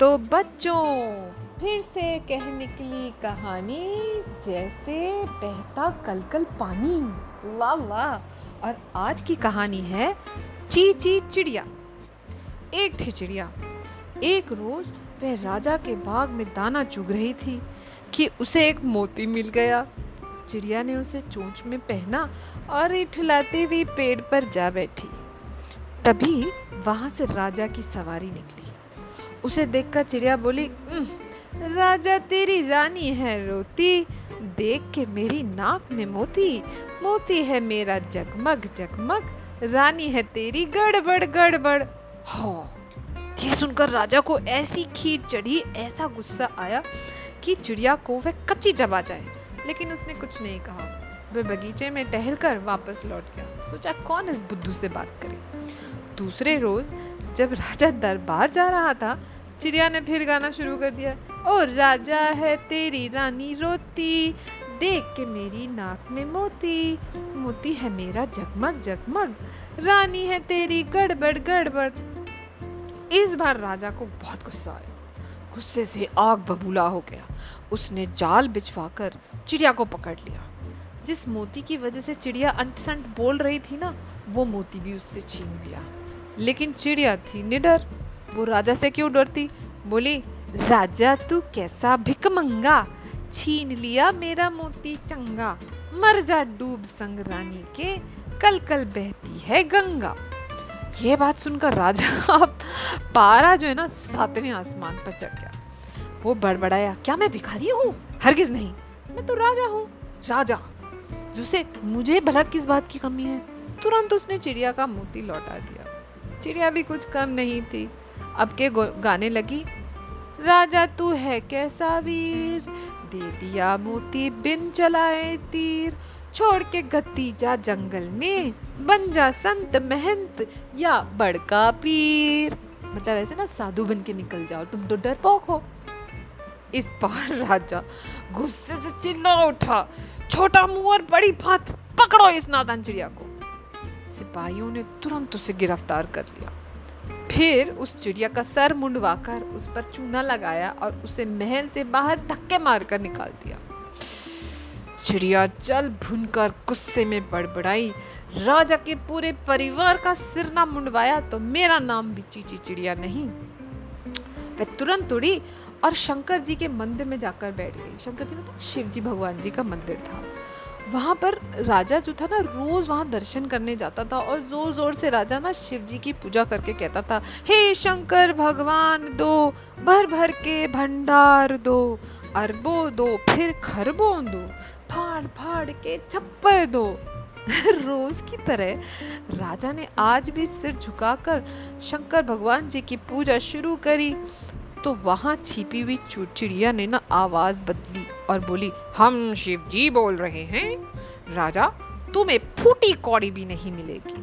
तो बच्चों, फिर से कह निकली कहानी जैसे बहता कलकल पानी। वाह वाह। और आज की कहानी है ची ची चिड़िया। एक थी चिड़िया। एक रोज वह राजा के बाग में दाना चुग रही थी कि उसे एक मोती मिल गया। चिड़िया ने उसे चोंच में पहना और इठलाती हुए पेड़ पर जा बैठी। तभी वहाँ से राजा की सवारी निकली। उसे देखकर चिड़िया बोली राजा तेरी रानी है रोती, देख के मेरी नाक में मोती मोती है मेरा जगमग जगमग, रानी है तेरी गड़बड़ गड़बड़। हाँ ये सुनकर राजा को ऐसी खींच चढ़ी, ऐसा गुस्सा आया कि चिड़िया को वह कच्ची चबा जाए, लेकिन उसने कुछ नहीं कहा। वह बगीचे में टहलकर वापस लौट गया। सोचा, कौन इस बुद्धू से बात करे? दूसरे रोज जब राजा दरबार जा रहा था, चिड़िया ने फिर गाना शुरू कर दिया, ओ राजा है तेरी रानी रोती, देख के मेरी नाक में मोती मोती है मेरा जगमग जगमग, रानी है तेरी गड़बड़ गड़बड़। इस बार राजा को बहुत गुस्सा आया। गुस्से से आग बबूला हो गया। उसने जाल बिछवाकर चिड़िया को पकड़ लिया। जिस मोती की वजह से चिड़िया अंटसंट बोल रही थी ना, वो मोती भी उससे छीन लिया। लेकिन चिड़िया थी, निडर। वो राजा से क्यों डरती? बोली, राजा, तू कैसा भिकमंगा छीन लिया मेरा मोती चंगा। मर जा डूब संग रानी के कल कल बहती है गंगा। ये बात सुनकर राजा पारा जो है ना, सातवें आसमान पर चढ़ गया। वो बड़बड़ाया, क्या मैं भिखारी हूँ? हरगिज नहीं। मैं तो राजा हूँ। राजा, जिसे मुझे भला किस बात की कमी है? तुरंत उसने चिड़िया का मोती लौटा दिया। चिड़िया भी कुछ कम नहीं थी। अब के गाने लगी, राजा तू है कैसा वीर? दे दिया मोती बिन चलाए तीर। छोड़ के गति जा जंगल में, बन जा संत महंत या बड़का पीर। मतलब ऐसे ना, साधु बन के निकल जाओ, तुम तो डरपोक हो। इस बार राजा गुस्से से चिल्ला उठा, छोटा मुँह और बड़ी बात, पकड़ो इस नादान चिड़िया को। सिपाहियों ने तुरंत उसे गिरफ़्तार कर लिया। फिर उस चिड़िया का सर मुंडवाकर उस पर चूना लगाया और उसे महल से बाहर धक्के मारकर निकाल दिया। चिड़िया जल भुनकर गुस्से में बड़बड़ाई। राजा के पूरे परिवार का सिर ना मुंडवाया तो मेरा नाम भी चीची चिड़िया नहीं। वह तुरंत उड़ी और शंकर जी के मंदिर में जाकर बैठ गई। शंकर जी मतलब शिव जी, भगवान जी का मंदिर था। वहाँ पर राजा जो था ना, रोज वहाँ दर्शन करने जाता था और ज़ोर ज़ोर से राजा ना शिव जी की पूजा करके कहता था, हे शंकर भगवान दो भर भर के भंडार दो, अरबों दो, फिर खरबों दो फाड़ फाड़ के छप्पर दो। रोज की तरह राजा ने आज भी सिर झुकाकर शंकर भगवान जी की पूजा शुरू करी। तो वहाँ छिपी हुई चिड़िया ने ना आवाज़ बदली और बोली, हम शिव जी बोल रहे हैं। राजा, तुम्हें फूटी कौड़ी भी नहीं मिलेगी।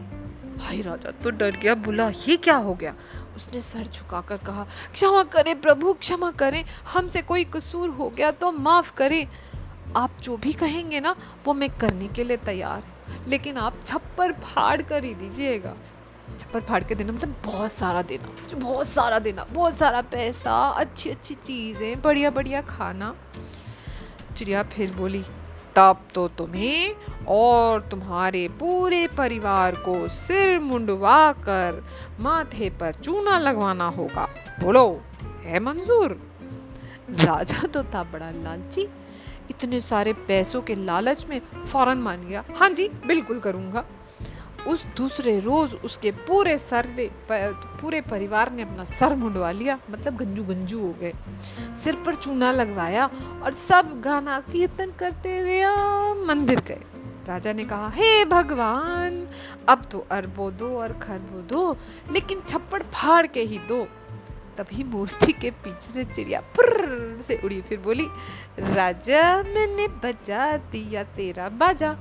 भाई राजा तो डर गया बोला ये क्या हो गया? उसने सर झुकाकर कहा, क्षमा करें प्रभु, क्षमा करें, हमसे कोई कसूर हो गया तो माफ़ करें। आप जो भी कहेंगे ना, वो मैं करने के लिए तैयार लेकिन आप छप्पर फाड़ कर ही दीजिएगा। छप्पर फाड़ के देना मतलब बहुत सारा देना मुझे बहुत सारा देना, बहुत सारा पैसा अच्छी अच्छी चीज़ें बढ़िया बढ़िया खाना। चिड़िया फिर बोली, तब तो तुम्हें और तुम्हारे पूरे परिवार को सिर मुंडवा कर माथे पर चूना लगवाना होगा। बोलो, है मंजूर? राजा तो था बड़ा लालची, इतने सारे पैसों के लालच में फ़ौरन मान गया हाँ जी, बिल्कुल करूँगा। उस दूसरे रोज उसके पूरे सर पूरे परिवार ने अपना सर मुंडवा लिया मतलब गंजू गंजू हो गए। सिर पर चूना लगवाया और सब गाना कीर्तन करते हुए मंदिर गए। राजा ने कहा, हे भगवान, अब तो अरबों दो और खरबों दो, लेकिन छप्पड़ फाड़ के ही दो। तभी मूर्ति के पीछे से चिड़िया फुर्र से उड़ी, फिर बोली, राजा, मैंने बजा दिया तेरा बाजा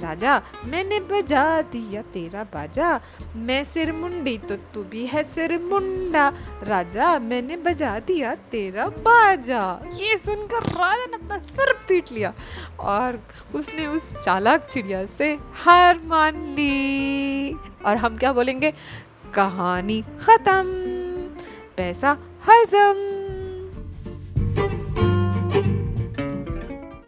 राजा, मैंने बजा दिया तेरा बाजा। मैं सिर मुंडी तो तू भी है सिर मुंडा। राजा, मैंने बजा दिया तेरा बाजा। ये सुनकर राजा ने अपना सिर पीट लिया और उसने उस चालाक चिड़िया से हार मान ली। और हम क्या बोलेंगे? कहानी खत्म। पैसा हजम।